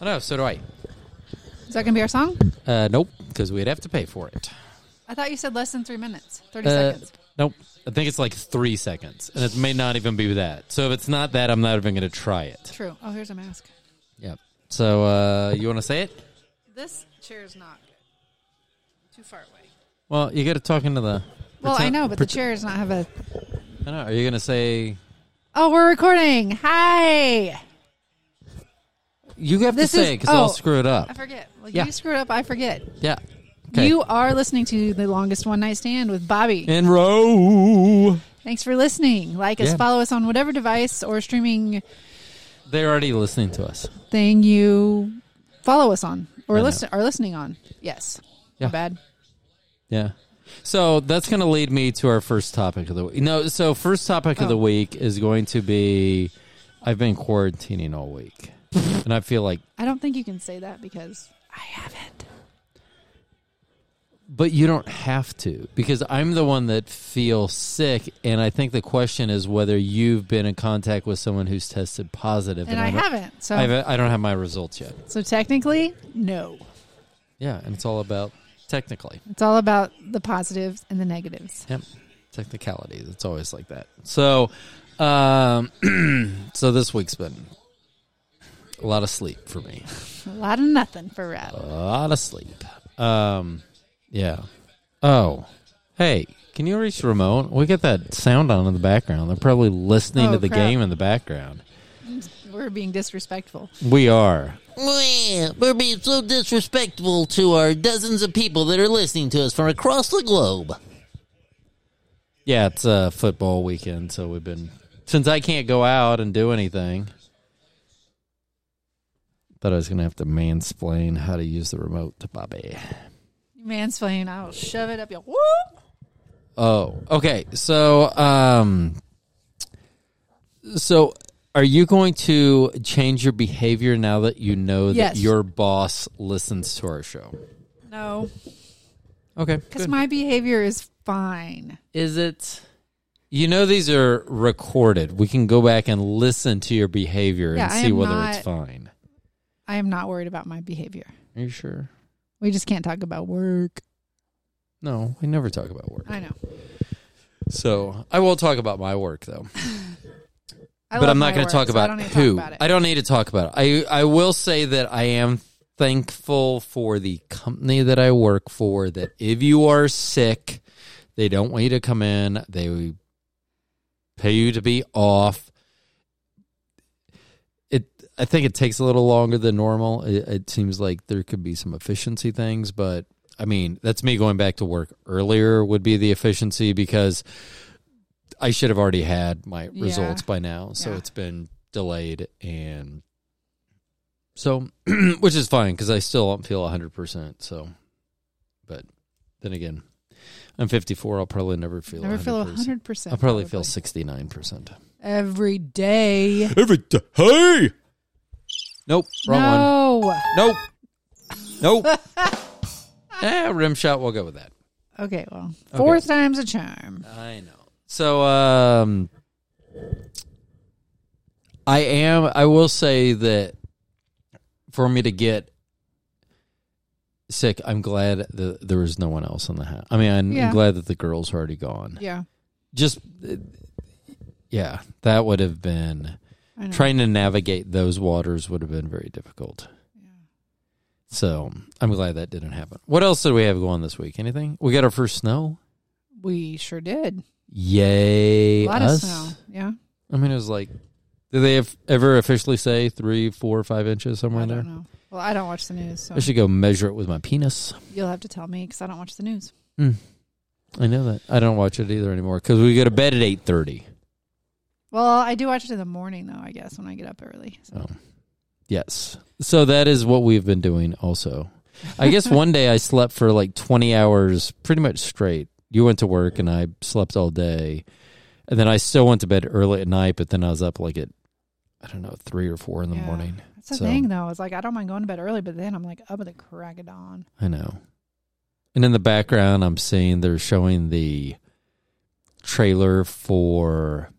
I know. So do I. Is that gonna be our song? Uh, nope, because we'd have to pay for it. I thought you said less than three minutes, thirty Uh, seconds. Nope. I think it's like three seconds, and it may not even be that. So if it's not that, I'm not even going to try it. True. Oh, here's a mask. Yep. So uh, you want to say it? This chair is not good. Too far away. Well, you got to talk into the. Well, I pretend- know, but the chair does not have a. I know. Are you going to say? Oh, we're recording. Hi. You have This to say because oh. I'll screw it up. I forget. Well, Yeah. you screwed up. I forget. Yeah. Okay. You are listening to the longest one night stand with Bobbi. in Ro. Thanks for listening. Like us, follow us on whatever device or streaming They're already listening to us. thing you follow us on or listen are listening on. Yes. Yeah. Bad. Yeah. So that's going to lead me to our first topic of the week. No, so first topic of the Oh. week is going to be I've been quarantining all week. And I feel like I don't think you can say that because I haven't. but you don't have to because I'm the one that feels sick and I think the question is whether you've been in contact with someone who's tested positive And I don't- haven't. So I haven't- I don't have my results yet. so technically, no. Yeah, and it's all about technically. It's all about the positives and the negatives. Yep. Technicalities. It's always like that. So, um, so this week's been a lot of sleep for me. A lot of nothing for Rob. A lot of sleep. Um, yeah. Oh, hey, can you reach the remote? We got that sound on in the background. They're probably listening Oh, to the crap. game in the background. We're being disrespectful. We are. We're being so disrespectful to our dozens of people that are listening to us from across the globe. Yeah, it's a football weekend, so we've been since I can't go out and do anything. Thought I was gonna have to mansplain how to use the remote to Bobbi. Mansplain, I'll shove it up your whoop. Oh, okay. So, um, so are you going to change your behavior now that you know that Yes. your boss listens to our show? No. Okay. Because my behavior is fine. Is it? You know these are recorded. We can go back and listen to your behavior Yeah, and see whether not- it's fine. I am not worried about my behavior. Are you sure? We just can't talk about work. No, we never talk about work. I know. So I will talk about my work though. But I'm not going to talk about don't need to who. Talk about it. I don't need to talk about it. I I will say that I am thankful for the company that I work for. That if you are sick, they don't want you to come in. They pay you to be off. It. I think it takes a little longer than normal. It, it seems like there could be some efficiency things, but I mean that's me going back to work earlier would be the efficiency because I should have already had my Yeah. results by now. So Yeah. it's been delayed and so which is fine because I still don't feel 100%. So but then again, I'm 54. I'll probably never feel Never 100%. feel hundred percent. I'll probably feel 69%. every day. Every day. Hey! Nope. Wrong one. no. Nope. Nope. eh, rim shot. We'll go with that. Okay, well, fourth time's a charm. I know. So, um, I am. I will say that for me to get sick, I'm glad that there was no one else in the house. I mean, I'm Yeah. glad that the girls are already gone. Yeah, Just, uh, yeah, that would have been. Trying to navigate those waters would have been very difficult. Yeah. So I'm glad that didn't happen. What else did we have going this week? Anything? We got our first snow. we sure did. Yay! A lot us. of snow. Yeah, I mean, it was like, did they have ever officially say three, four, five inches somewhere I in there? don't know. Well, I don't watch the news, so I should go measure it with my penis. you'll have to tell me because I don't watch the news. Hmm. I know that. I don't watch it either anymore because we go to bed at eight thirty. Well, I do watch it in the morning though. I guess when I get up early. So. Oh. Yes. So that is what we've been doing also. I guess one day I slept for like 20 hours pretty much straight. You went to work and I slept all day. And then I still went to bed early at night, but then I was up like at, I don't know, three or four in the Yeah. morning. That's the So- thing though. It's like I don't mind going to bed early, but then I'm like up at the crack of dawn. I know. And in the background, I'm seeing they're showing the trailer for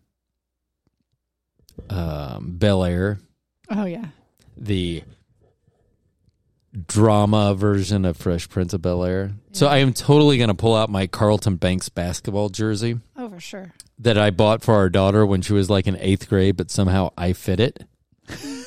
um, Bel Air. Oh yeah. the drama version of Fresh Prince of Bel Air. So I am totally going to pull out my Carlton Banks basketball jersey Oh, for sure. that I bought for our daughter when she was like in eighth grade, but somehow I fit it.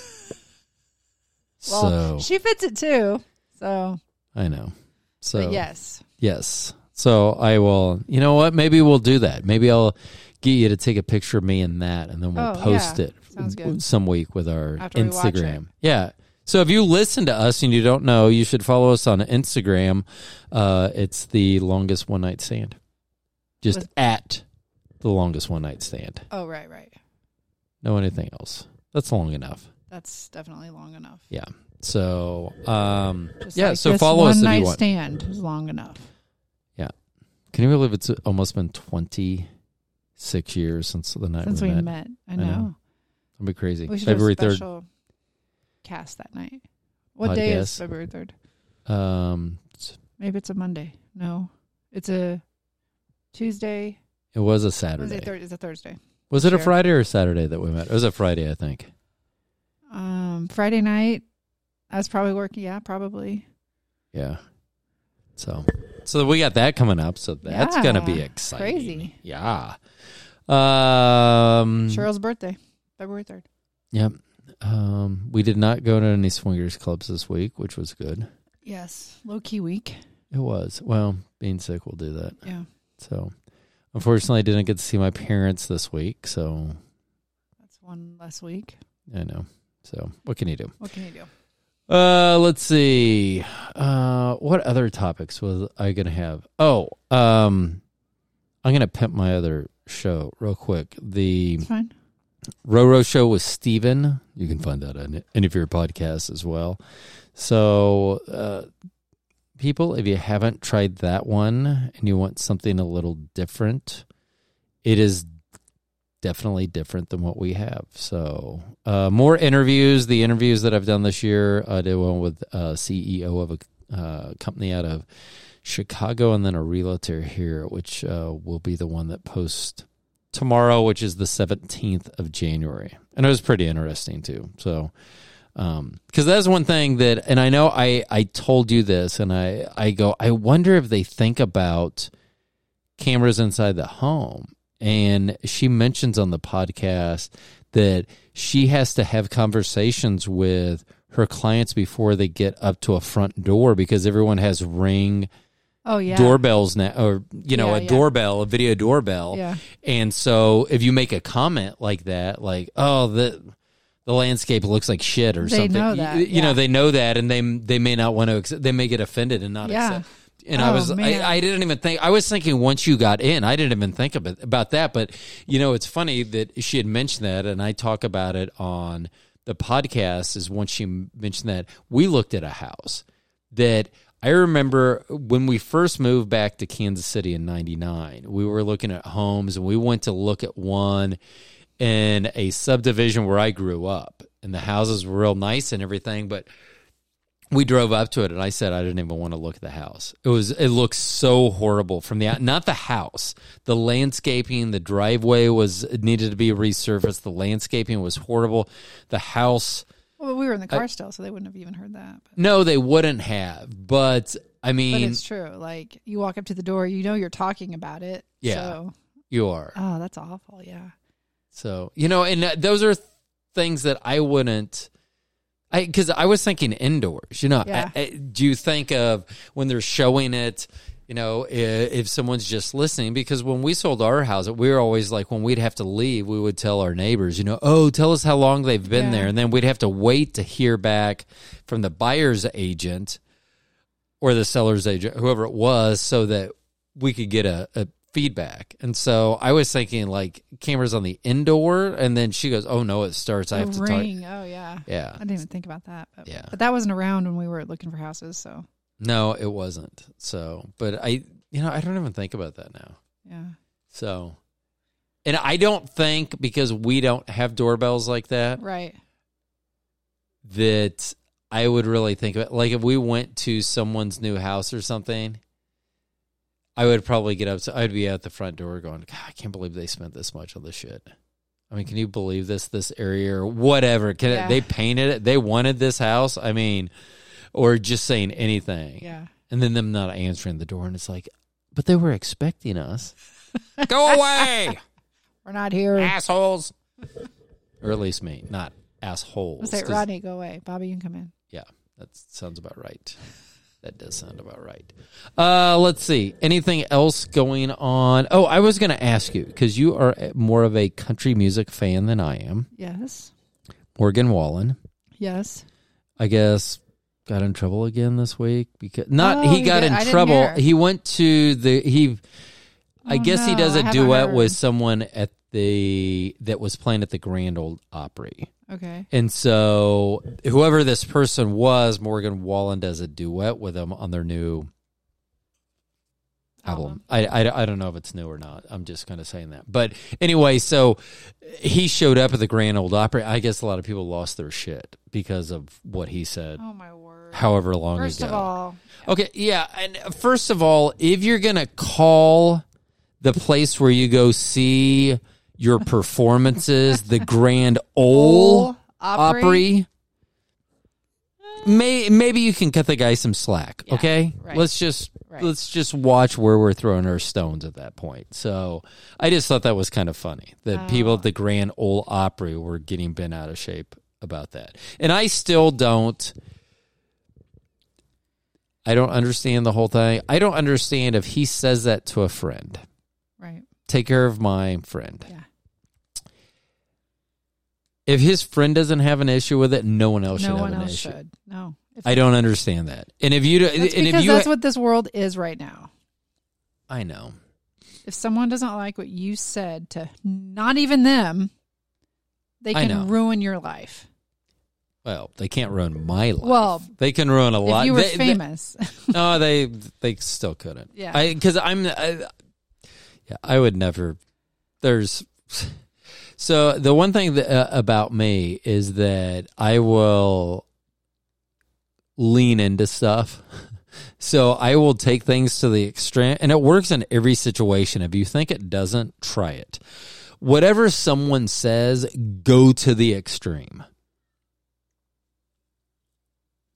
Well, so she fits it too. So, I know. So but yes. Yes. So I will. You know what? Maybe we'll do that. Maybe I'll get you to take a picture of me in that, and then we'll Oh, post yeah. it some week with our After. Instagram. Yeah. So if you listen to us and you don't know, you should follow us on Instagram. Uh, it's the longest one night stand. Just With- at the longest one night stand. Oh, right, right. No anything else. That's long enough. That's definitely long enough. Yeah. So um, Just yeah. like so follow us if night you want. stand is long enough. Yeah. Can you believe it's almost been twenty six years since the night Since we met? met. I I know. know. That'd be crazy. We should February have a third. special cast that night. What day is February 3rd? Um, Maybe it's a Monday. No. It's a Tuesday. it was a Saturday. third. It's a Thursday. Was it a Friday or a Saturday that we met? It was a Friday, I think. Um, Friday night. I was probably working. Yeah, probably. Yeah. So, so we got that coming up. So that's Yeah. gonna be exciting. Crazy. Yeah. Um. Cheryl's birthday, February 3rd. Yep. Um. We did not go to any swingers clubs this week, which was good. Yes. Low key week. It was. Well, being sick will do that. Yeah. So, unfortunately, I didn't get to see my parents this week. So That's one less week. I know. So what can you do? What can you do? Uh, let's see. Uh, what other topics was I gonna have? Oh, um, I'm gonna pimp my other show real quick. The It's fine. Roro Show with Steven. You can find that on any of your podcasts as well. So, uh, people, if you haven't tried that one and you want something a little different, it is definitely different than what we have. So, uh, more interviews. The interviews that I've done this year, I did one with uh, CEO of a uh, company out of Chicago, and then a realtor here, which uh, will be the one that posts tomorrow, which is the 17th of January. And it was pretty interesting too. So, um, cause that's one thing that, and I know I, I told you this and I, I go, I wonder if they think about cameras inside the home. And she mentions on the podcast that she has to have conversations with her clients before they get up to a front door because everyone has ring Oh yeah. doorbells now, or you know, Yeah, a yeah. doorbell, a video doorbell. Yeah. And so if you make a comment like that, like, oh, the the landscape looks like shit or They something, know you- that, you, yeah. know, they know that, and they they may not want to. They may get offended and not accept. And I Oh, was, I. I didn't even think. I was thinking once you got in, I didn't even think about about that. But you know, it's funny that she had mentioned that, and I talk about it on the podcast. Is once she mentioned that we looked at a house that I remember when we first moved back to Kansas City in 99, we were looking at homes and we went to look at one in a subdivision where I grew up. And the houses were real nice and everything, but we drove up to it and I said I didn't even want to look at the house. It was it looked so horrible from the not the house. The landscaping, the driveway was it needed to be resurfaced. The landscaping was horrible. The house Well, we were in the car still, so they wouldn't have even heard that. But, no, they wouldn't have. But I mean but it's true. Like you walk up to the door, you know you're talking about it. Yeah. So, you are. oh, that's awful. Yeah. So, you know, and uh, those are things that I wouldn't I cuz I was thinking indoors, you know. Yeah. I- I- do you think of when they're showing it, you know, i- if someone's just listening because when we sold our house, we were always like when we'd have to leave, we would tell our neighbors, you know, "Oh, tell us how long they've been Yeah. there." And then we'd have to wait to hear back from the buyer's agent or the seller's agent, whoever it was, so that we could get a, a feedback. And so I was thinking like cameras on the indoor, and then she goes, "Oh no, it starts. I have to talk." ring. Oh yeah. Yeah, I didn't even think about that. But, Yeah. but that wasn't around when we were looking for houses. So no, it wasn't. So, but I, you know, I don't even think about that now. yeah. So, and I don't think because we don't have doorbells like that Right. that I would really think of it. Like if we went to someone's new house or something, I would probably get up. So I'd be at the front door going, God, I can't believe they spent this much on this shit. I mean, can you believe this? This area or whatever? Can Yeah. they painted it? They wanted this house. I mean, or just saying anything. Yeah. And then them not answering the door and it's like, but they were expecting us. Go away, We're not here. assholes. or at least me, not assholes. Say Rodney, go away. Bobbi, you can come in. Yeah, that sounds about right. That does sound about right. Uh, let's see. Anything else going on? Oh, I was going to ask you because you are more of a country music fan than I am. Yes. Morgan Wallen, Yes. I guess, got in trouble again this week because not Oh, he got in I trouble. He went to the he. I Oh, guess he does a duet heard. with someone at the that was playing at the Grand Ole Opry. Okay. And so, whoever this person was, Morgan Wallen does a duet with them on their new album. I, I, I don't know if it's new or not. I'm just kind of saying that. But anyway, so he showed up at the Grand Ole Opry. I guess a lot of people lost their shit because of what he said, Oh my word. however long First ago. of all, Okay, yeah, and first of all, if you're gonna call the place where you go see your performances the Grand Ole Opry? Opry, may maybe you can cut the guy some slack. Yeah, okay, right. let's just Right. let's just watch where we're throwing our stones at that point. So I just thought that was kind of funny that oh. people Oh. at the Grand Ole Opry were getting bent out of shape about that, and I still don't. I don't understand the whole thing. I don't understand if he says that to a friend. right. Take care of my friend. Yeah. If his friend doesn't have an issue with it, no one else should no have one an else issue. should. No. If I don't understand that. And if you do, That's and because if you, that's what this world is right now. I know. If someone doesn't like what you said to not even them, they can ruin your life. Well, they can't ruin my life. Well, they can ruin a lot. you were They- they- famous, no, they they still couldn't. Yeah. because I'm. I, yeah, I would never. There's. So the one thing that, uh, about me is that I will lean into stuff. So I will take things to the extreme, and it works in every situation. If you think it doesn't, try it. Whatever someone says, go to the extreme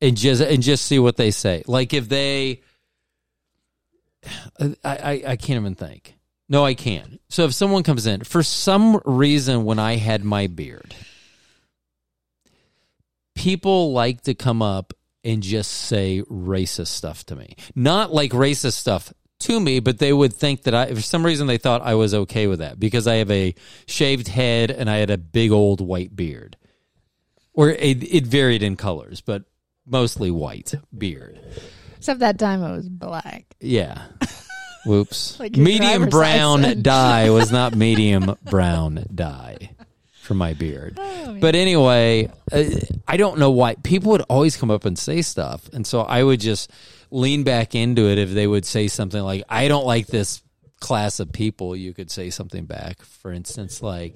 and just and just see what they say. Like if they, I I, I can't even think. No, I can't. So if someone comes in for some reason when I had my beard, people like to come up and just say racist stuff to me. Not like racist stuff to me, but they would think that I, for some reason, they thought I was okay with that because I have a shaved head and I had a big old white beard. Or it, it varied in colors, but mostly white beard. except that time it was black. Yeah. Whoops. Like medium brown license. dye was not medium brown dye for my beard. Oh, But anyway, uh, I don't know why people would always come up and say stuff, and so I would just lean back into it if they would say something like, "I don't like this class of people." You could say something back, for instance, like,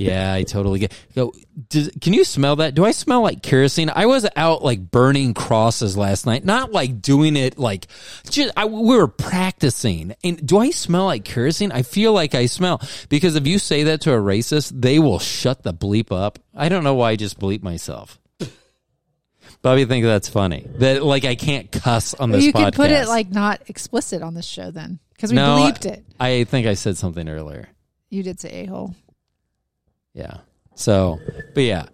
"Yeah, I totally get." Go, does, can you smell that? Do I smell like kerosene? I was out like burning crosses last night, not like doing it like just I, we were practicing. And do I smell like kerosene? I feel like I smell because if you say that to a racist, they will shut the bleep up. I don't know why I just bleep myself. Bobbi think that's funny. That like I can't cuss on Well, this you podcast. could put it like not explicit on this show then, because we No, bleeped it. I think I said something earlier. You did say a hole. Yeah. So, but yeah,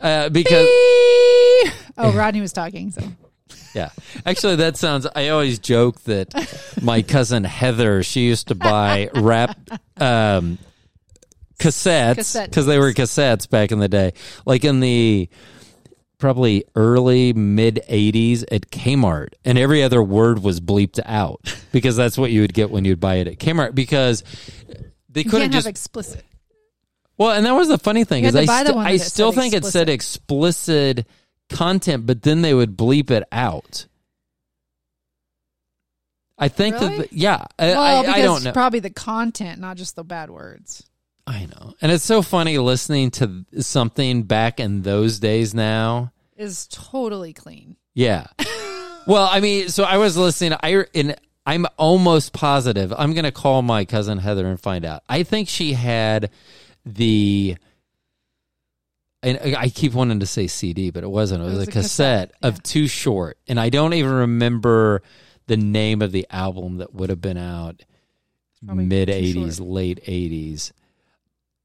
uh, because Oh, Rodney was talking. So yeah, actually, that sounds. I always joke that my cousin Heather, she used to buy rap um, cassettes Cassette because they were cassettes back in the day, like in the probably early mid 80s at Kmart and every other word was bleeped out because that's what you would get when you'd buy it at Kmart because they couldn't just have explicit. Well, and that was the funny thing is I, to buy the sti- one I still think it said explicit content, but then they would bleep it out. I think Really? that the- yeah, Well, I, because I don't know. probably the content, not just the bad words. I know, and it's so funny listening to something back in those days. Now, Is totally clean. yeah. well, I mean, so I was listening. I and I'm almost positive. I'm going to call my cousin Heather and find out. I think she had the and I keep wanting to say CD, but it wasn't. It was, was a a cassette, cassette, of Too Short, and I don't even remember the name of the album that would have been out mid '80s, late '80s.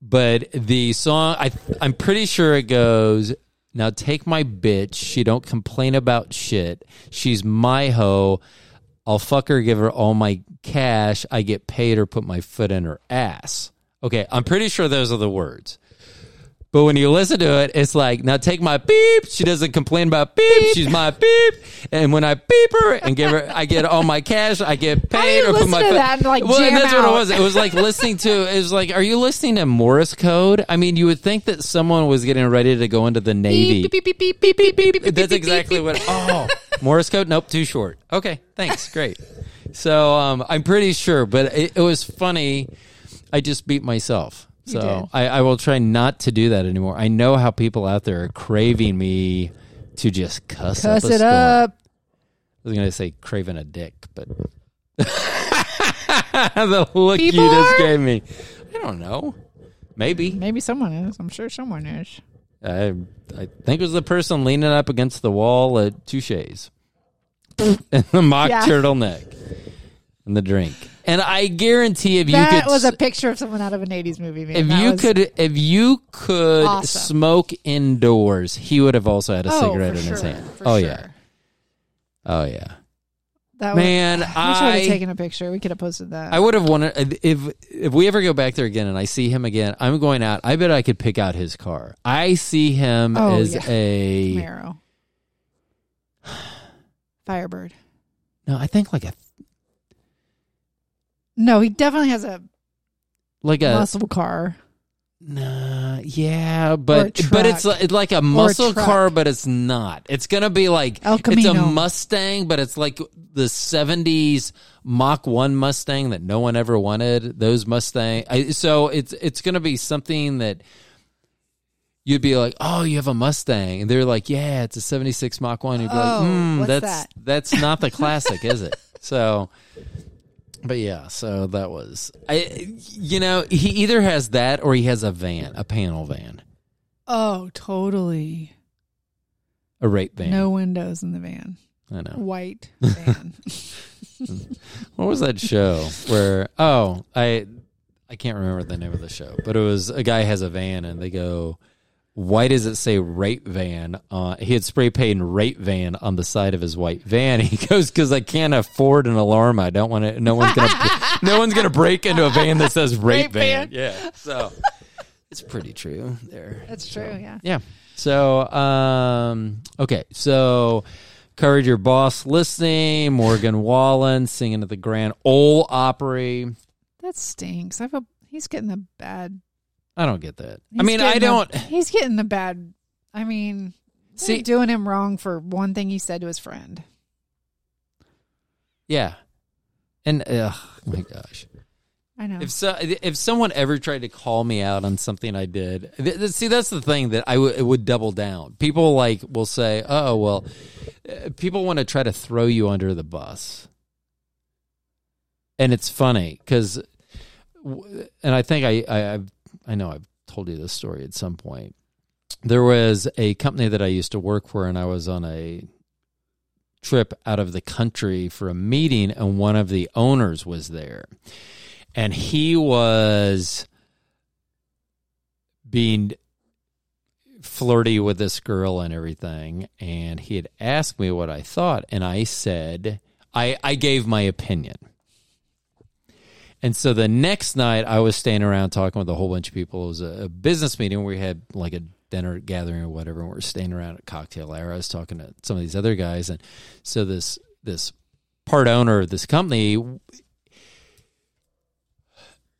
But the song, I I'm pretty sure it goes. Now take my bitch. She don't complain about shit. She's my hoe. I'll fuck her, give her all my cash. I get paid or put my foot in her ass. Okay, I'm pretty sure those are the words. But when you listen to it, it's like, now take my beep. She doesn't complain about beep. She's my beep. And when I beep her and give her, I get all my cash. I get paid or put my to that and, like, well, and that's what it was. It was like listening to. It was like, are you listening to Morse code? I mean, you would think that someone was getting ready to go into the Navy. Beep, beep, beep, beep, beep, beep, beep, beep, That's exactly what. Oh, Morse code? Nope, too short. Okay, thanks. Great. So um, I'm pretty sure, but it, it was funny. I just beat myself. You So did. I, I will try not to do that anymore. I know how people out there are craving me to just cuss, Cuss up it storm. up. I was going to say craving a dick, but the look you just are? gave me. I don't know. Maybe. Maybe someone is. I'm sure someone is. I I think it was the person leaning up against the wall at Touche's. and the mock Yeah. turtleneck. And the drink. And I guarantee if you could that could was a picture of someone out of an 80s movie, man. if That you could if you could Awesome. smoke indoors, he would have also had a Oh, cigarette in his hand. Oh sure. yeah. Oh yeah. That was, Man, I wish I would have taken a picture. We could have posted that. I would have wanted if if we ever go back there again and I see him again, I'm going out. I bet I could pick out his car. I see him Oh, as yeah. a Camaro. Firebird. no, I think like a No, he definitely has a like a muscle car. Nah, yeah, but but it's like, it's like a muscle car, but it's not. It's gonna be like El it's a Camino. Mustang, but it's like the '70s Mach One Mustang that no one ever wanted. Those Mustang, I, so it's it's gonna be something that you'd be like, oh, you have a Mustang, and they're like, yeah, it's a '76 Mach One. You'd be Oh, like, hmm, what's that's that? that's not the classic, is it? So. But yeah, so that was I. You know, he either has that or he has a van, a panel van, Oh, totally. a rape van. No windows in the van. I know. White van. What was that show where? Oh, I I can't remember the name of the show, but it was a guy has a van and they go, "Why does it say rape van?" Uh, he had spray painted rape van on the side of his white van. He goes, "Because I can't afford an alarm. I don't want to. No one's gonna. no one's gonna break into a van that says rape, Rape van. van. Yeah, so it's pretty true there. That's true, yeah. Yeah. So, um, okay. So, courage your boss listening, Morgan Wallen singing at the Grand Ole Opry. That stinks. I've a, he's getting a bad. I don't get that. I mean, I don't he's getting the bad. I mean, see. doing him wrong for one thing he said to his friend. Yeah. And ugh, oh my gosh, I know. if so, if someone ever tried to call me out on something I did, th- th- see that's the thing that I w- it would double down. People like will say, "Oh well," uh, people want to try to throw you under the bus, and it's funny because, and I think I I I've, I know I've told you this story at some point. There was a company that I used to work for, and I was on a trip out of the country for a meeting, and one of the owners was there, and he was being flirty with this girl and everything and he had asked me what I thought and I said I I gave my opinion. And so the next night I was staying around talking with a whole bunch of people. It was a, a business meeting where we had like a dinner gathering or whatever and we are staying around at cocktail hour. I was talking to some of these other guys and so this this part owner of this company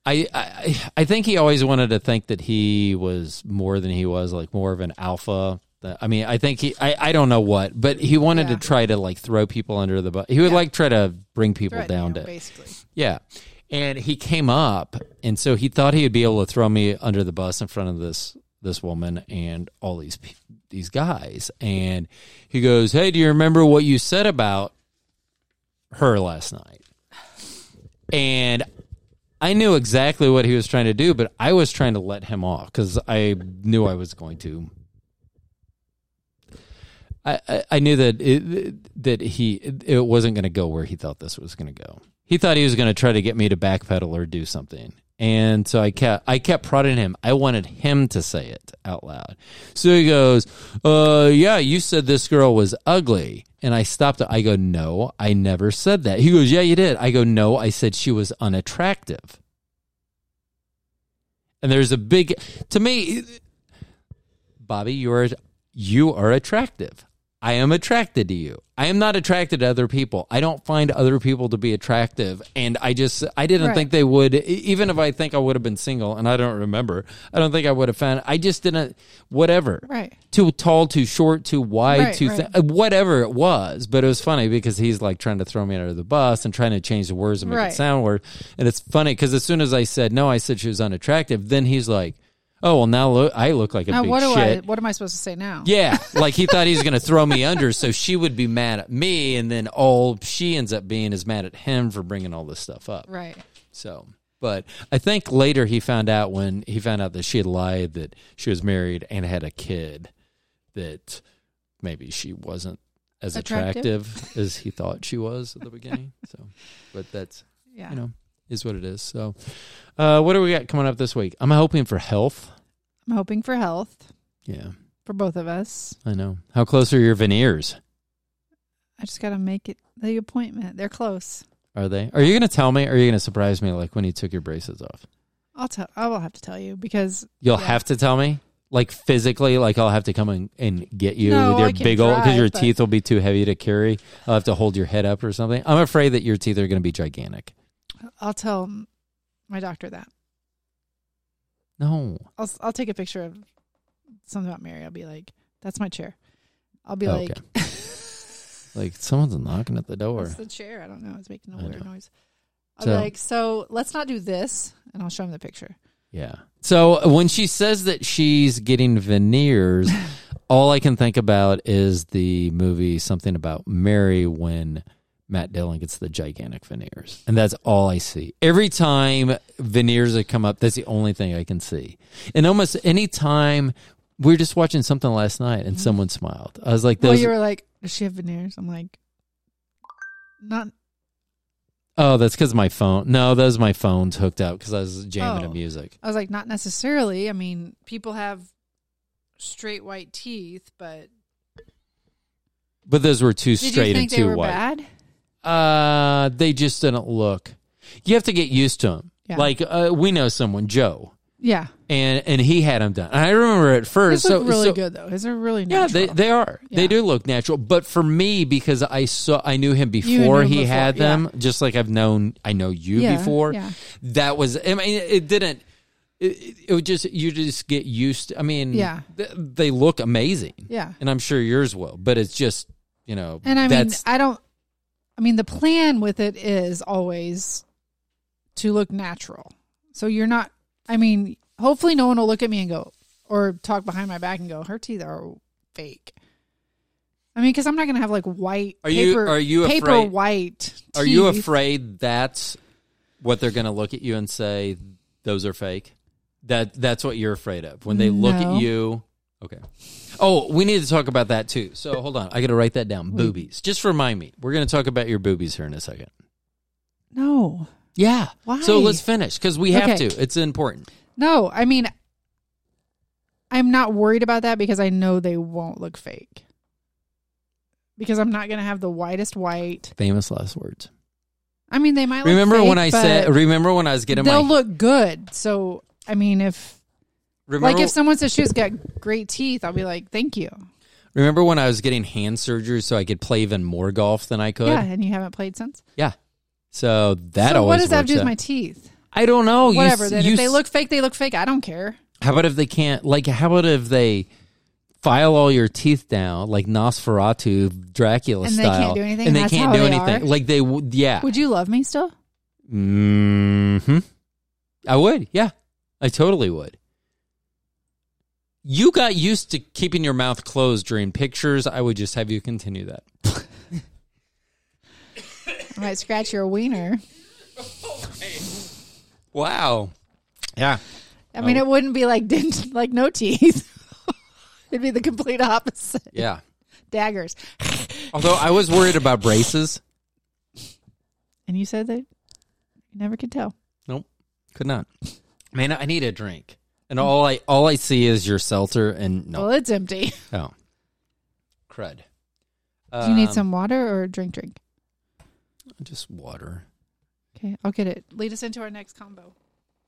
I, I I think he always wanted to think that he was more than he was, like more of an alpha. I mean, I think he I, I don't know what, but he wanted Yeah. to try to like throw people under the bus. He would Yeah. like try to bring people Threatening down him, to basically. yeah. And he came up and so he thought he would be able to throw me under the bus in front of this this woman and all these these guys and he goes, "Hey, do you remember what you said about her last night?" And I knew exactly what he was trying to do, but I was trying to let him off cuz I knew I was going to I, I, I knew that it, that he it wasn't going to go where he thought this was going to go. He thought he was going to try to get me to backpedal or do something, and so I kept I kept prodding him. I wanted him to say it out loud. So he goes, "Uh, yeah, you said this girl was ugly." And I stopped. I go, "No, I never said that." He goes, "Yeah, you did." I go, "No, I said she was unattractive." And there's a big to me Bobbi, you are you are attractive. I am attracted to you. I am not attracted to other people. I don't find other people to be attractive, and I just I didn't Right. think they would. Even if I think I would have been single, and I don't remember, I don't think I would have found. I just didn't. Whatever. Right. Too tall, too short, too wide, Right, too right. thin, whatever it was. But it was funny because he's like trying to throw me under the bus and trying to change the words and make it sound weird. And it's funny because as soon as I said no, I said she was unattractive. Then he's like, "Oh well, now look, I look like a Now big what do shit." I? What am I supposed to say now? Yeah, like he thought he was going to throw me under, so she would be mad at me, and then all she ends up being is mad at him for bringing all this stuff up. Right. So, but I think later he found out when he found out that she had lied that she was married and had a kid, that maybe she wasn't as Attractive? attractive, as he thought she was at the beginning. So, but that's Yeah. you know is what it is. So, uh, what do we got coming up this week? I'm hoping for health. I'm hoping for health Yeah, for both of us. I know. How close are your veneers? I just got to make it the appointment. They're close. Are they? Are you going to tell me? Or are you going to surprise me like when you took your braces off? I'll tell. I will have to tell you because You'll Yeah. have to tell me? Like physically, like I'll have to come and, and get you No, with your big old, because your but- teeth will be too heavy to carry. I'll have to hold your head up or something. I'm afraid that your teeth are going to be gigantic. I'll tell my doctor that. No. I'll I'll take a picture of something about Mary. I'll be like, "That's my chair." I'll be oh, Okay. like, Like someone's knocking at the door. "That's the chair." I don't know. It's making a weird noise. I'll So- be like, "So let's not do this," and I'll show him the picture. Yeah. So uh, when she says that she's getting veneers, all I can think about is the movie something about Mary when Matt Dillon gets the gigantic veneers. And that's all I see. Every time veneers have come up, that's the only thing I can see. And almost any time we were just watching something last night and mm-hmm. someone smiled. I was like, well, you were like, "Does she have veneers?" I'm like, "Not." oh, that's because my phone. No, that was my phone's hooked up because I was jamming to Oh. music. I was like, "Not necessarily." I mean, people have straight white teeth, but But those were too did you straight think and they too were white. bad? Uh, they just didn't look. You have to get used to them. Yeah. Like uh, we know someone, Joe, Yeah, and and he had them done. And I remember at his first, so look really so- good though. His are really Yeah, natural. they they are. They do look natural. But for me, because I saw, I knew him before him he before, had yeah. them, just like I've known, I know you Yeah, before. yeah. That was. I mean, it didn't. It, it- it would just you just get used. To, I mean, Yeah. th- they look amazing, yeah. and I'm sure yours will. But it's just you know, And I mean, I don't. I mean, the plan with it is always to look natural. So you're not. I mean, hopefully, no one will look at me and go or talk behind my back and go, "Her teeth are fake." I mean, because I'm not gonna have like white. Are you- paper, are you paper afraid- white? Are you afraid that's what they're going to look at you and say those are fake? That that's what you're afraid of when they look at you. Okay. Oh, we need to talk about that too. So hold on, I got to write that down. Boobies. Just remind me. We're going to talk about your boobies here in a second. No, Yeah. Why? So let's finish because we have Okay. to. It's important. no. I mean, I'm not worried about that because I know they won't look fake. Because I'm not gonna have the whitest white. Famous last words. I mean, they might. Look Remember fake, when I but said? Remember when I was getting they'll my? look good. So I mean, if remember, like if someone says she's got great teeth, I'll be like, thank you. remember when I was getting hand surgery so I could play even more golf than I could? Yeah, and you haven't played since. Yeah. So that so always what does that have to do with my teeth? I don't know. Whatever. s- then you if they look fake, they look fake. I don't care. How about if they can't? Like, how about if they file all your teeth down, like Nosferatu, Dracula And they can't do anything, and they can't do they anything? are? Like they would, yeah. Would you love me still? Mm hmm I would, yeah. I totally would. You got used to keeping your mouth closed during pictures. I would just have you continue that. I might scratch your wiener. Wow. Yeah. I mean, it wouldn't be like didn't like no teeth. It'd be the complete opposite. Yeah. daggers. Although I was worried about braces. And you said that you never could tell. Nope, could not. Man, I need a drink, and all I all I see is your seltzer, and no, Well, it's empty. oh, crud. Do you need Um, some water or drink? Drink. Just water. Okay, I'll get it. Lead us into our next combo.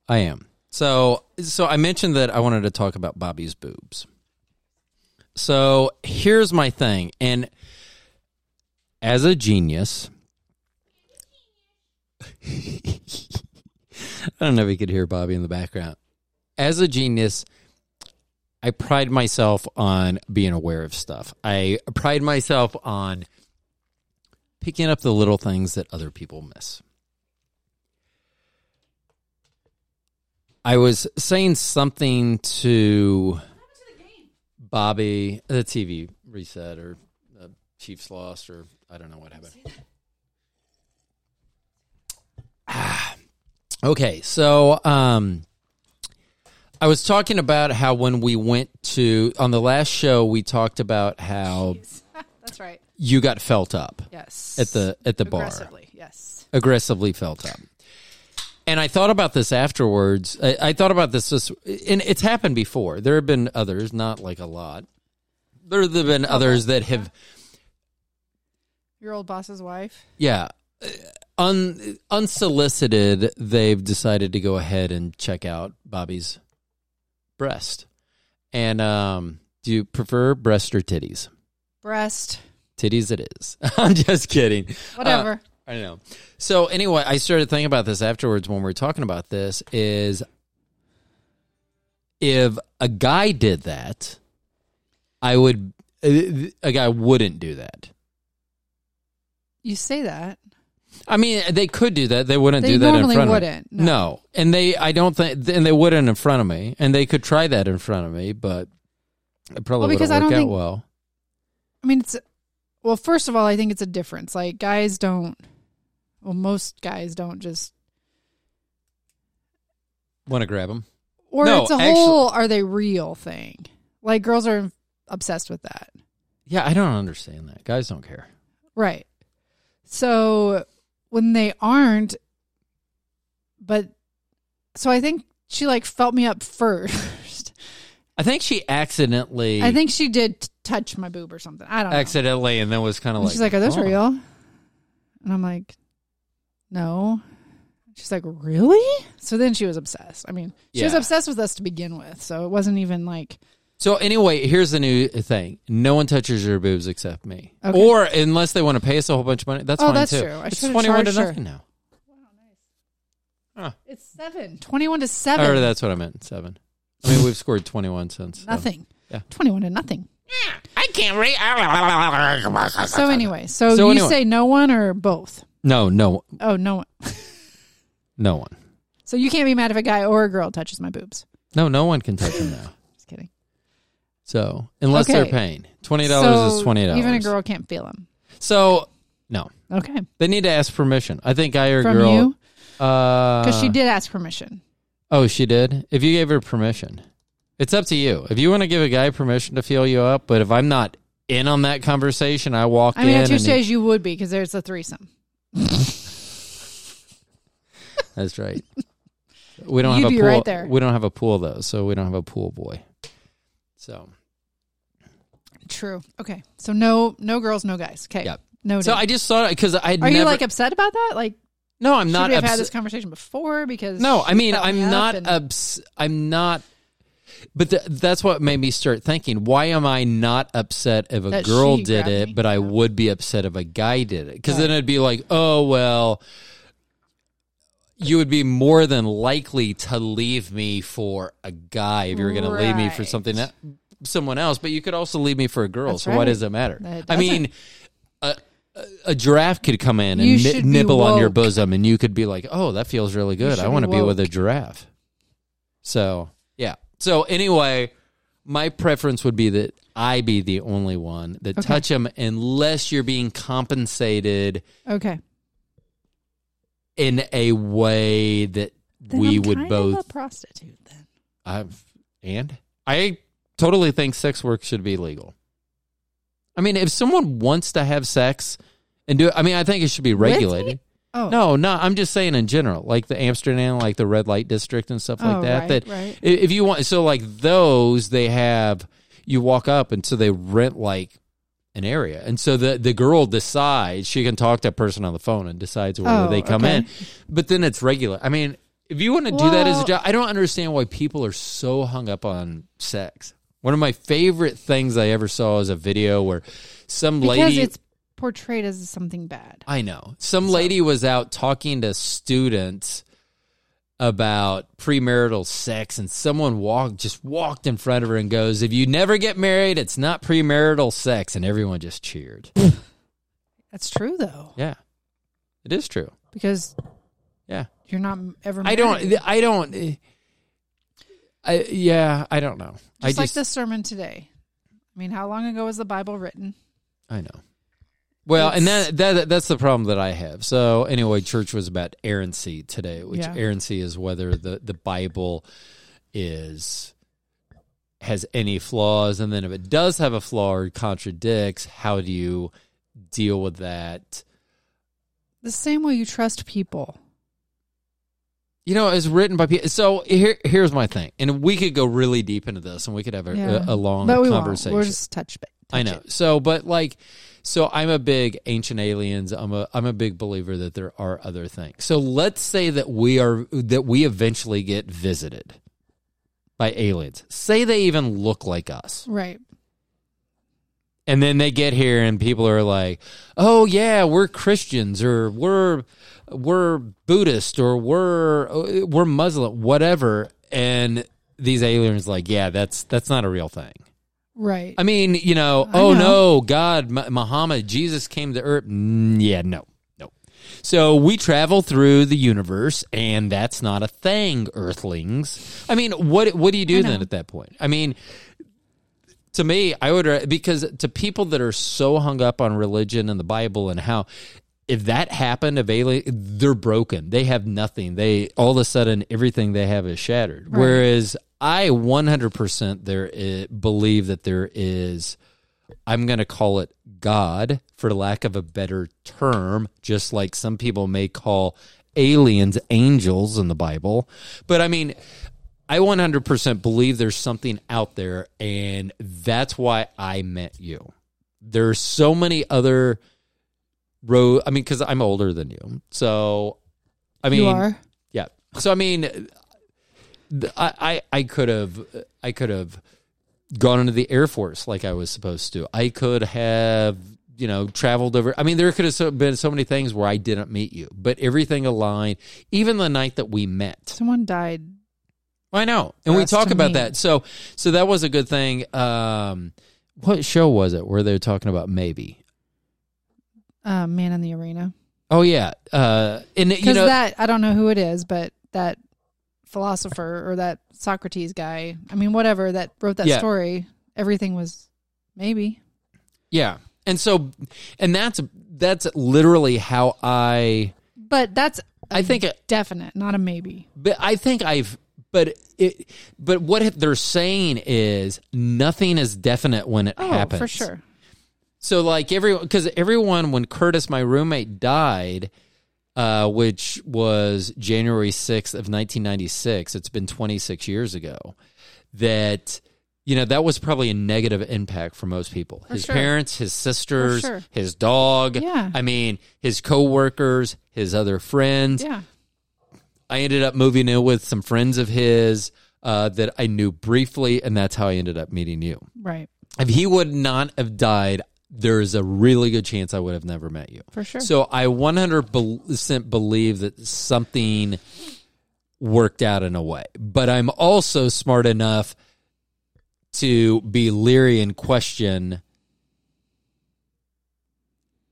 I am. So so I mentioned that I wanted to talk about Bobbi's boobs. So here's my thing and as a genius I don't know if you could hear Bobbi in the background. As a genius, I pride myself on being aware of stuff. I pride myself on picking up the little things that other people miss. I was saying something to Bobbi, the TV reset or the Chiefs lost or I don't know what happened. Ah. Okay, so um I was talking about how when we went to on the last show we talked about how That's right. you got felt up Yes. at the at the bar aggressively. Yes. aggressively felt up. And I thought about this afterwards. I, I thought about this, this, and it's happened before. There have been others, not like a lot. There have been oh, others that have, Your old boss's wife. yeah, un, unsolicited. They've decided to go ahead and check out Bobbi's breast. And um, do you prefer breast or titties? Breast. Titties, it is. I'm just kidding. Whatever. I know. So anyway, I started thinking about this afterwards when we were talking about this. Is if a guy did that, I would. A guy wouldn't do that. you say that. I mean, they could do that. They wouldn't They do that in front of wouldn't, me. no. No. and they. I don't think, and they wouldn't in front of me, and they could try that in front of me, but it probably Well, because wouldn't I work don't out think- well. I mean, it's well. First of all, I think it's a difference. Like guys don't. Well, most guys don't just. Want to grab them? Or No, it's a actually- whole "are they real" thing. Like girls are obsessed with that, Yeah, I don't understand that. Guys don't care. right? So when they aren't, but so I think she like felt me up first. I think she accidentally. I think she did touch my boob or something. I don't know. accidentally, and then was kind of like, she's like, "Are those oh. real?" And I'm like, "No." She's like, "Really?" So then she was obsessed. I mean, she was obsessed with us to begin with, so it wasn't even like So anyway, here's the new thing: no one touches your boobs except me, Okay. or unless they want to pay us a whole bunch of money. That's Oh, fine that's too. true. I it's twenty-one to charged her. nothing now. it's seven, 21 to seven, Or that's what I meant. Seven. I mean, we've scored twenty-one since seven. nothing. Yeah. twenty-one to nothing. I can't read. So anyway, so, So you anyway. say no one or both? No, no, Oh, no one. no one. So you can't be mad if a guy or a girl touches my boobs. No, no one can touch them now. So unless they're paying, twenty dollars is twenty dollars. Even a girl can't feel them. So no, Okay, they need to ask permission. I think I or from girl. you Uh, because she did ask permission. Oh, she did. If you gave her permission, it's up to you. If you want to give a guy permission to feel you up, but if I'm not in on that conversation, I walk I mean, in. at and stage, you would be because there's a threesome. that's right. We don't You'd have a be pool. right there. We don't have a pool though, so we don't have a pool boy. So, True. Okay, so no, no girls, no guys. Okay. Yep. No. so I just thought because I Are never. you like upset about that? Like, no, I'm not we have had this conversation before? Because No, I mean, I'm up not and- ups- I'm not. But th- that's what made me start thinking. Why am I not upset if a That girl did it, me? but I would be upset if a guy did it? Because then Right. it'd be like, oh well, you would be more than likely to leave me for a guy if you were going to leave me for something that someone else. But you could also leave me for a girl. That's so why does it matter? It I mean. A, a- giraffe could come in and should ni- be nibble on your bosom, and you could be like, "Oh, that feels really good. I want to be be with a giraffe." So yeah. So anyway, my preference would be that I be the only one that Okay. touch him, unless you're being compensated Okay. in a way that Then we I'm would both. prostitute then. I've, and I totally think sex work should be legal. I mean, if someone wants to have sex and do it, I mean, I think it should be regulated. Oh No, no, I'm just saying in general, like the Amsterdam, like the red light district and stuff like Oh, that. right, that right. if you want, so like those, they have you walk up and so they rent like an area, and so the the girl decides she can talk to a person on the phone and decides whether Oh, they come okay. in, but then it's regular. I mean, if you want to do that as a job, I don't understand why people are so hung up on sex. One of my favorite things I ever saw is a video where some lady because lady it's portrayed as something bad. I know. Some lady was out talking to students about premarital sex and someone walked just walked in front of her and goes, "If you never get married, it's not premarital sex." And everyone just cheered. That's true though, yeah. It is true. because Yeah. you're not ever. I don't I don't eh, I yeah, I don't know. Just I like just the sermon today. I mean, how long ago was the Bible written? I know. Well, and that, that that's the problem that I have. So anyway, church was about errancy today, which Yeah. errancy is whether the the Bible is has any flaws, and then if it does have a flaw or contradicts, how do you deal with that? The same way you trust people. You know, it's written by people. So here, here's my thing, and we could go really deep into this, and we could have a, Yeah. a, a long but we won't. conversation. We'll just touch. I know. it. So, but like, so I'm a big ancient aliens. I'm a I'm a big believer that there are other things. So let's say that we are that we eventually get visited by aliens. Say they even look like us, Right. and then they get here and people are like, "Oh yeah, we're Christians or we're we're Buddhist or we're we're Muslim, whatever." And these aliens like, "Yeah, that's that's not a real thing." Right. I mean, you know, I oh know. no, God, Muhammad, Jesus came to earth. Mm, yeah, no, no. So we travel through the universe, and that's not a thing, Earthlings. I mean, what what do you do then at that point? I mean, to me, I would because to people that are so hung up on religion and the Bible and how. If that happened, if alien, they're broken. They have nothing. They all of a sudden everything they have is shattered. Right. Whereas I 100% there eh, believe that there is I'm going to call it God for lack of a better term, just like some people may call aliens angels in the Bible. But I mean, I 100% believe there's something out there, and that's why I met you. There's so many other road. I mean, because I'm older than you, so I mean, you are. yeah. So I mean, I I, I could have I could have gone into the Air Force like I was supposed to. I could have you know traveled over. I mean, there could have so- been so many things where I didn't meet you, but everything aligned. Even the night that we met, Someone died. I know, and we talk about me. that. So so that was a good thing. Um, what show was it where they were talking about maybe? Uh, man in the arena. Oh yeah, uh, and you Because know that I don't know who it is, but that philosopher or that Socrates guy. I mean, whatever that wrote that Yeah. story. Everything was maybe. yeah, and so and that's that's literally how I But that's a I think it, definite, not a maybe. But I think I've. But it. But what they're saying is nothing is definite when it Oh, happens. for sure. So like everyone, because everyone, when Curtis, my roommate, died, uh, which was January sixth of nineteen ninety six. It's been twenty six years ago. That you know that was probably a negative impact for most people. For his sure. parents, his sisters, sure. his dog. Yeah. I mean his coworkers, his other friends. Yeah. I ended up moving in with some friends of his uh, that I knew briefly, and that's how I ended up meeting you. Right. If he would not have died, there is a really good chance I would have never met you. For sure. So I 100% believe that something worked out in a way, but I'm also smart enough to be leery and question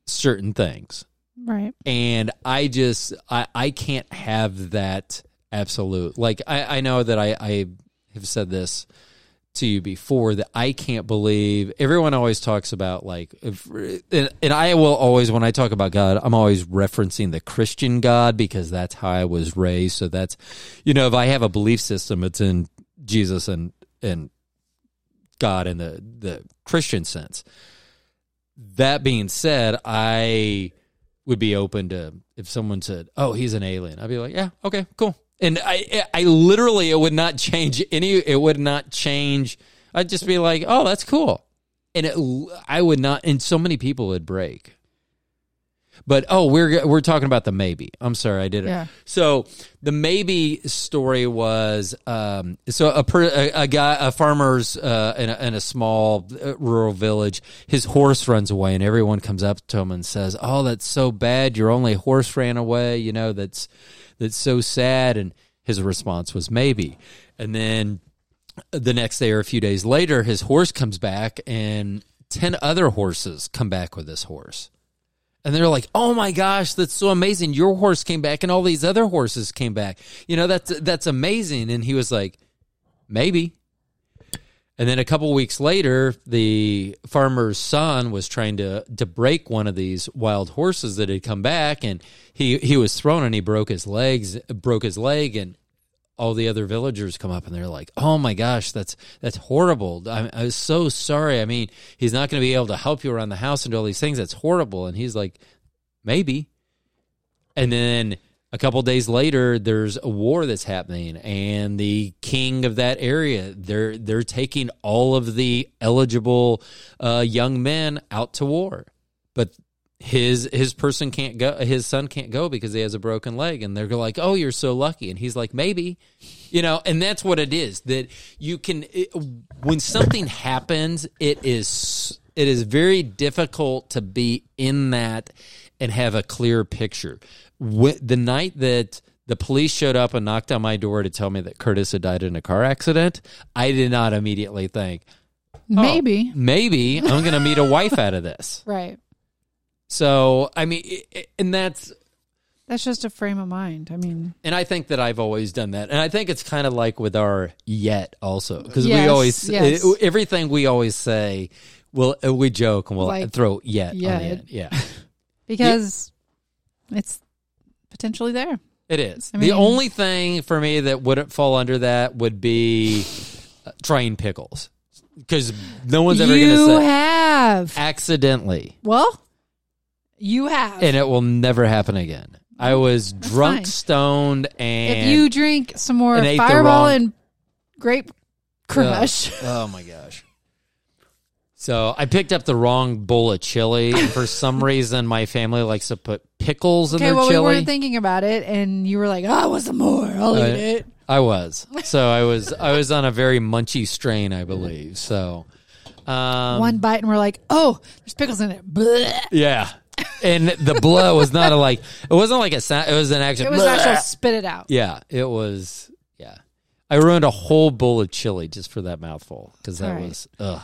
certain things right. and I just I, I can't have that absolute like I, I know that I, I have said this to you before that I can't believe everyone always talks about like if, and, and I will always when I talk about God I'm always referencing the Christian God because that's how I was raised so that's you know if I have a belief system it's in Jesus and and God in the the Christian sense that being said, I would be open to if someone said, "Oh, he's an alien." I'd be like, "Yeah, okay, cool." And I, I literally, it would not change any. It would not change. I'd just be like, "Oh, that's cool," and it, I would not. And so many people would break. But oh, we're we're talking about the maybe. I'm sorry, I did it. Yeah. So the maybe story was um, so a, per, a a guy a farmer's uh, in, a, in a small uh, rural village. His horse runs away, and everyone comes up to him and says, "Oh, that's so bad. Your only horse ran away. You know that's that's so sad." And his response was maybe, and then the next day or a few days later, his horse comes back, and ten other horses come back with this horse. And they're like, "Oh my gosh, that's so amazing! Your horse came back, and all these other horses came back. You know, that's that's amazing." And he was like, "Maybe." And then a couple weeks later, the farmer's son was trying to to break one of these wild horses that had come back, and he he was thrown and he broke his legs, broke his leg, and all the other villagers come up and they're like, "Oh my gosh, that's that's horrible! I'm, I so sorry. I mean, he's not going to be able to help you around the house and do all these things. That's horrible." And he's like, "Maybe." And then a couple days later, there's a war that's happening, and the king of that area they're they're taking all of the eligible uh, young men out to war, but his his person can't go his son can't go because he has a broken leg and they're like oh you're so lucky. And he's like maybe you know and that's what it is that you can it, when something happens it is it is very difficult to be in that and have a clear picture Wh- the night that the police showed up and knocked on my door to tell me that Curtis had died in a car accident I did not immediately think oh, Maybe. maybe I'm going to meet a wife out of this Right. so I mean, i- i- and that's That's just a frame of mind. I mean, and I think that I've always done that, and I think it's kind of like with our yet also because we always yes. i- everything we always say, well, uh, we joke and we'll Like, throw yet on the yet. end. Yeah, because it's potentially there. it is. I the only thing for me that wouldn't fall under that would be uh, trying pickles because no one's ever going to say have. accidentally, Well, you have. and it will never happen again. I was drunk, fine. stoned, and if you drink some more and Fireball wrong- and grape crush, oh my gosh. So I picked up the wrong bowl of chili. And for some reason, my family likes to put pickles in okay, their well, we weren't thinking about it, and you were like, "Oh, I want some more. I'll Uh, eat it." I was. So I was. I was on a very munchy strain, I believe. So, um, One bite, and we're like, "Oh, there's pickles in it." Blech. yeah. And the blow was not a like. It wasn't like a sound. It was an action. It was actually spit it out. Yeah, it was. Yeah, I ruined a whole bowl of chili just for that mouthful because that right. was. Ugh.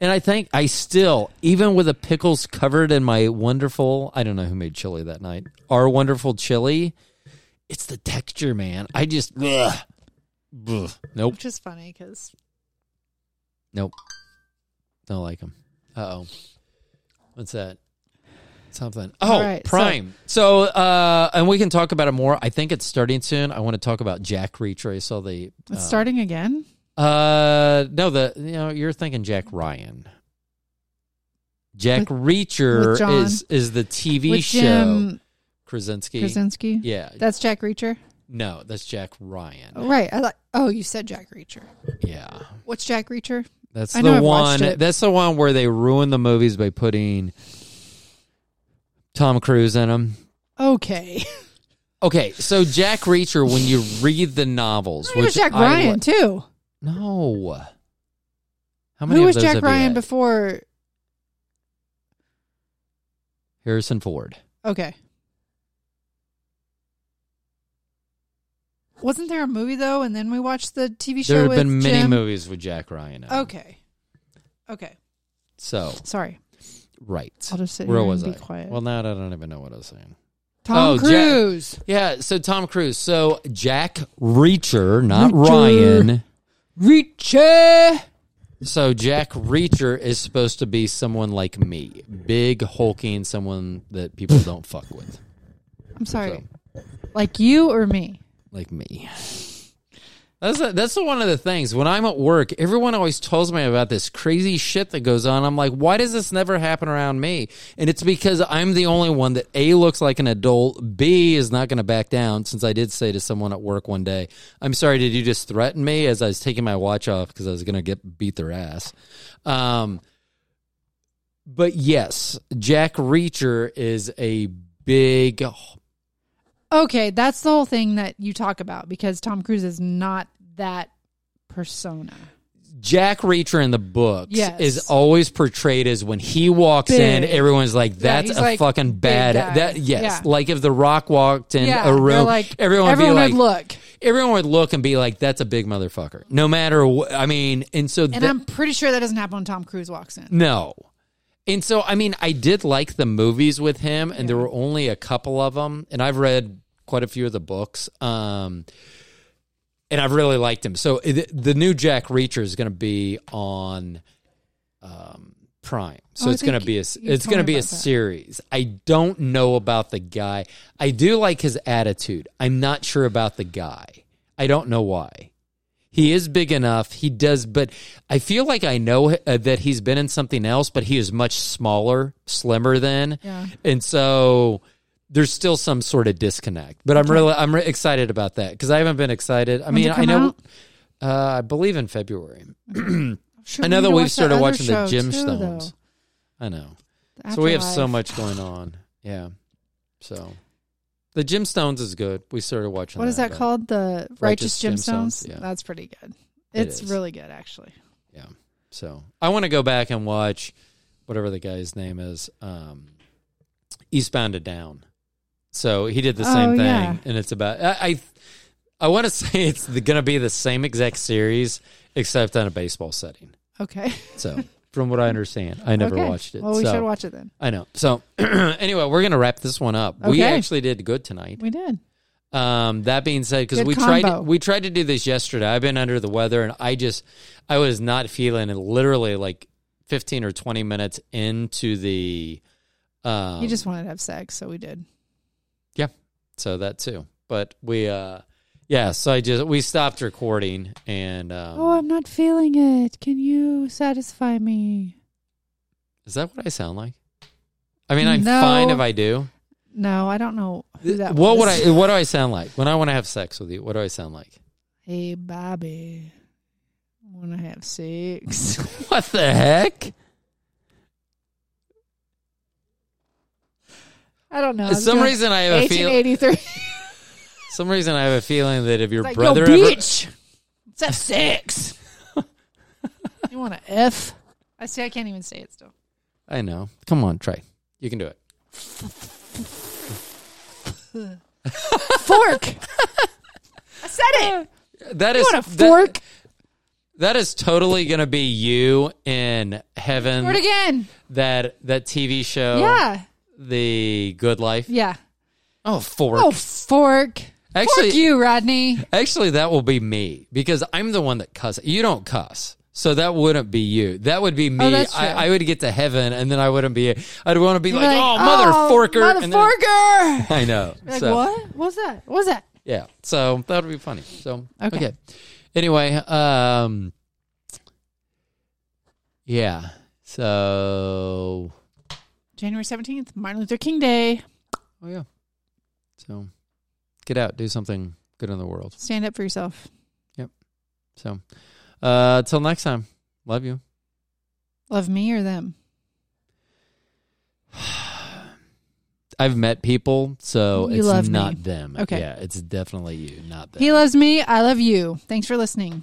And I think I still, even with the pickles covered in my wonderful, I don't know who made chili that night. Our wonderful chili. It's the texture, man. I just. Ugh. Ugh. Nope. Which is funny because Nope. Don't like them. Uh oh. What's that? Something. Oh, right, so- Prime. So, uh, and we can talk about it more. I think it's starting soon. I want to talk about Jack Reacher. I saw the. it's uh, starting again. Uh, no, the you know you're thinking Jack Ryan. Jack Reacher with John- is is the TV With show Jim Krasinski. Krasinski. Yeah, That's Jack Reacher. no, that's Jack Ryan. Oh, right. I like. Oh, you said Jack Reacher. Yeah, What's Jack Reacher? that's I the one. That's the one where they ruin the movies by putting Tom Cruise in them. Okay. Okay, so Jack Reacher, when you read the novels, which Jack I Ryan too? No. How many Who was Jack Ryan before? Harrison Ford. Okay. Wasn't there a movie though, and then we watched the TV show? There have with been many Jim? movies with Jack Ryan. in. Okay. Okay. So Sorry. right. I'll just sit Where here was and I? be quiet. Well, now I don't even know what I was saying. Tom oh, Jack- Cruise. Yeah, so Tom Cruise. So Jack Reacher, not Reacher. Ryan. Reacher. So Jack Reacher is supposed to be someone like me, big, hulking, someone that people don't fuck with, I'm sorry. Like you or me? like me. That's a, that's one of the things. When I'm at work, everyone always tells me about this crazy shit that goes on. I'm like, why does this never happen around me? And it's because I'm the only one that A looks like an adult, B is not going to back down. Since I did say to someone at work one day, "I'm sorry, did you just threaten me?" As I was taking my watch off because I was going to get beat their ass. Um, but yes, Jack Reacher is a big Okay, that's the whole thing that you talk about because Tom Cruise is not that persona. Jack Reacher in the books Yes. is always portrayed as when he walks in, everyone's like, "That's he's a like fucking bad." That yes, Yeah. like if The Rock walked in yeah, a room, like everyone would everyone be like, would look, everyone would look and be like, "That's a big motherfucker." No matter what, I mean, and so and that- I'm pretty sure that doesn't happen when Tom Cruise walks in. no. And so, I mean, I did like the movies with him, and there were only a couple of them, and I've read quite a few of the books. Um, and I've really liked him. So the, the new Jack Reacher is going to be on um, Prime. So Oh, it's going to be a it's going to be a that. series. I don't know about the guy. I do like his attitude. I'm not sure about the guy. I don't know why. He is big enough. He does, but I feel like I know uh, that he's been in something else, but he is much smaller, slimmer than, Yeah. and so there's still some sort of disconnect. But I'm really I'm re- excited about that because I haven't been excited. I When's mean, I know. Uh, I believe in February. I know that we've started watching the too, Gemstones. I know. The So we have so much going on. Yeah. So the Gemstones is good. We started watching. What is that called? The Righteous, Righteous Gemstones. Gemstones, yeah. That's pretty good. It It's is. really good, actually. Yeah. So I want to go back and watch whatever the guy's name is. Um, Eastbound and Down. So he did the same Oh, thing, yeah. and it's about. I I, I want to say it's going to be the same exact series except on a baseball setting. Okay. So from what I understand, I never Okay. watched it. Well, we so should watch it then. I know. So anyway, we're going to wrap this one up. We Okay. actually did good tonight. We did. Um, that being said, because Good we tried combo. we tried to do this yesterday. I've been under the weather, and I just I was not feeling it. Literally, like fifteen or twenty minutes into the. Um, he just wanted to have sex, so we did. Yeah. So that too, but we uh yeah. So I just we stopped recording, and um, oh, I'm not feeling it. Can you satisfy me? is that what I sound like? I mean, I'm No. fine if I do. No, I don't know who that what was. would I? What do I sound like when I want to have sex with you? What do I sound like? Hey, Bobbi, want to have sex? What the heck? I don't know. For some reason I have a feel. 1883. Some reason I have a feeling that if your It's like, brother yo, ever, bitch, let's have sex. you want to f? I see. I can't even say it still. I know. Come on, try. You can do it. Fork. I said it. That You is want a that- fork? that is totally going to be you in heaven. Do it again. That that TV show, Yeah. The Good Life. Yeah. Oh, fork. Oh, fork. Actually- fork you, Rodney. Actually, that will be me because I'm the one that cuss. You don't cuss. So that wouldn't be you. That would be me. Oh, I. I would get to heaven, and then I wouldn't be. I'd want to be like, like, "Oh, mother forker!" Mother and then- forker. I know. Like, So- what? What was that? What was that? Yeah. So that would be funny. So Okay. okay. Anyway, um Yeah. So January 17th, Martin Luther King Day. oh yeah. So get out, do something good in the world. Stand up for yourself. Yep. So uh till next time. Love you. Love me or them? I've met people, so You it's love me. not them. Okay. Yeah, it's definitely you, not them. He loves me. I love you. Thanks for listening.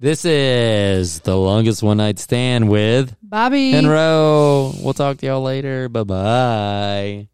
this is the longest one night stand with Bobbi. Enro. We'll talk to y'all later. Bye bye.